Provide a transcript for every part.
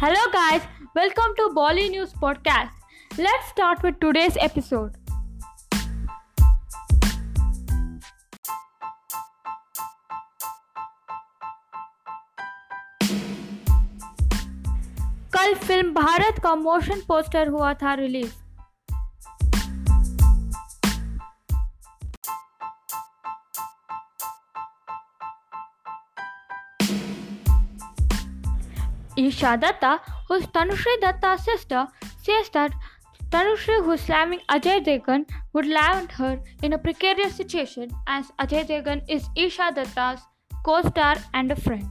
Hello, guys, welcome to Bolly News Podcast. Let's start with today's episode. कल film Bharat का motion poster हुआ था release Isha Datta, who's Tanushree Dutta's sister, says that Tanushree, who's slamming Ajay Devgan, would land her in a precarious situation as Ajay Devgan is Isha Datta's co-star and a friend.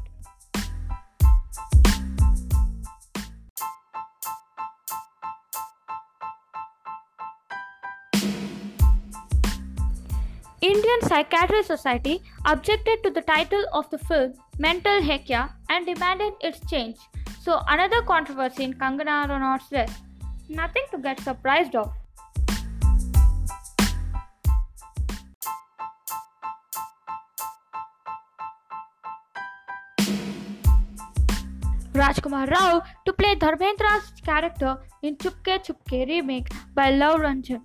Indian Psychiatric Society objected to the title of the film Mental Hai Kya and demanded its change. So another controversy in Kangana Ranaut's dress. Nothing to get surprised of. Rajkumar Rao to play Dharmendra's character in Chupke Chupke remake by Love Ranjan.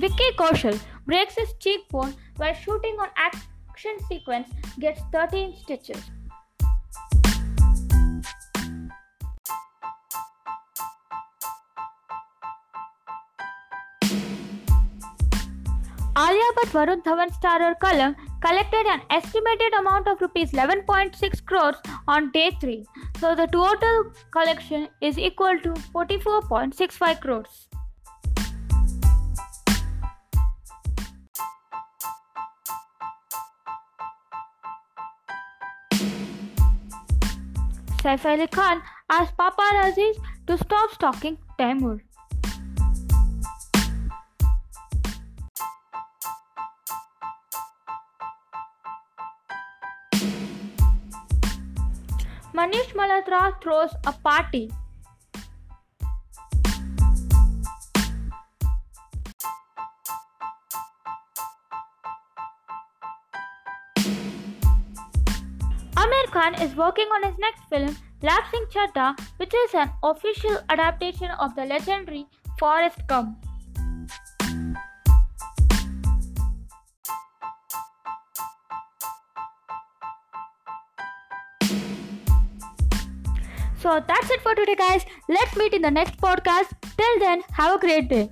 Vicky Kaushal breaks his cheekbone while shooting on action sequence, gets 13 stitches. Alia Bhatt Varun Dhawan starrer Kalank collected an estimated amount of rupees 11.6 crores on day 3. So the total collection is equal to 44.65 crores. Saif Ali Khan asked paparazzis to stop stalking Taimur. Manish Malhotra throws a party. Aamir Khan is working on his next film, Laal Singh Chaddha, which is an official adaptation of the legendary Forrest Gump. So that's it for today, guys. Let's meet in the next podcast. Till then, have a great day.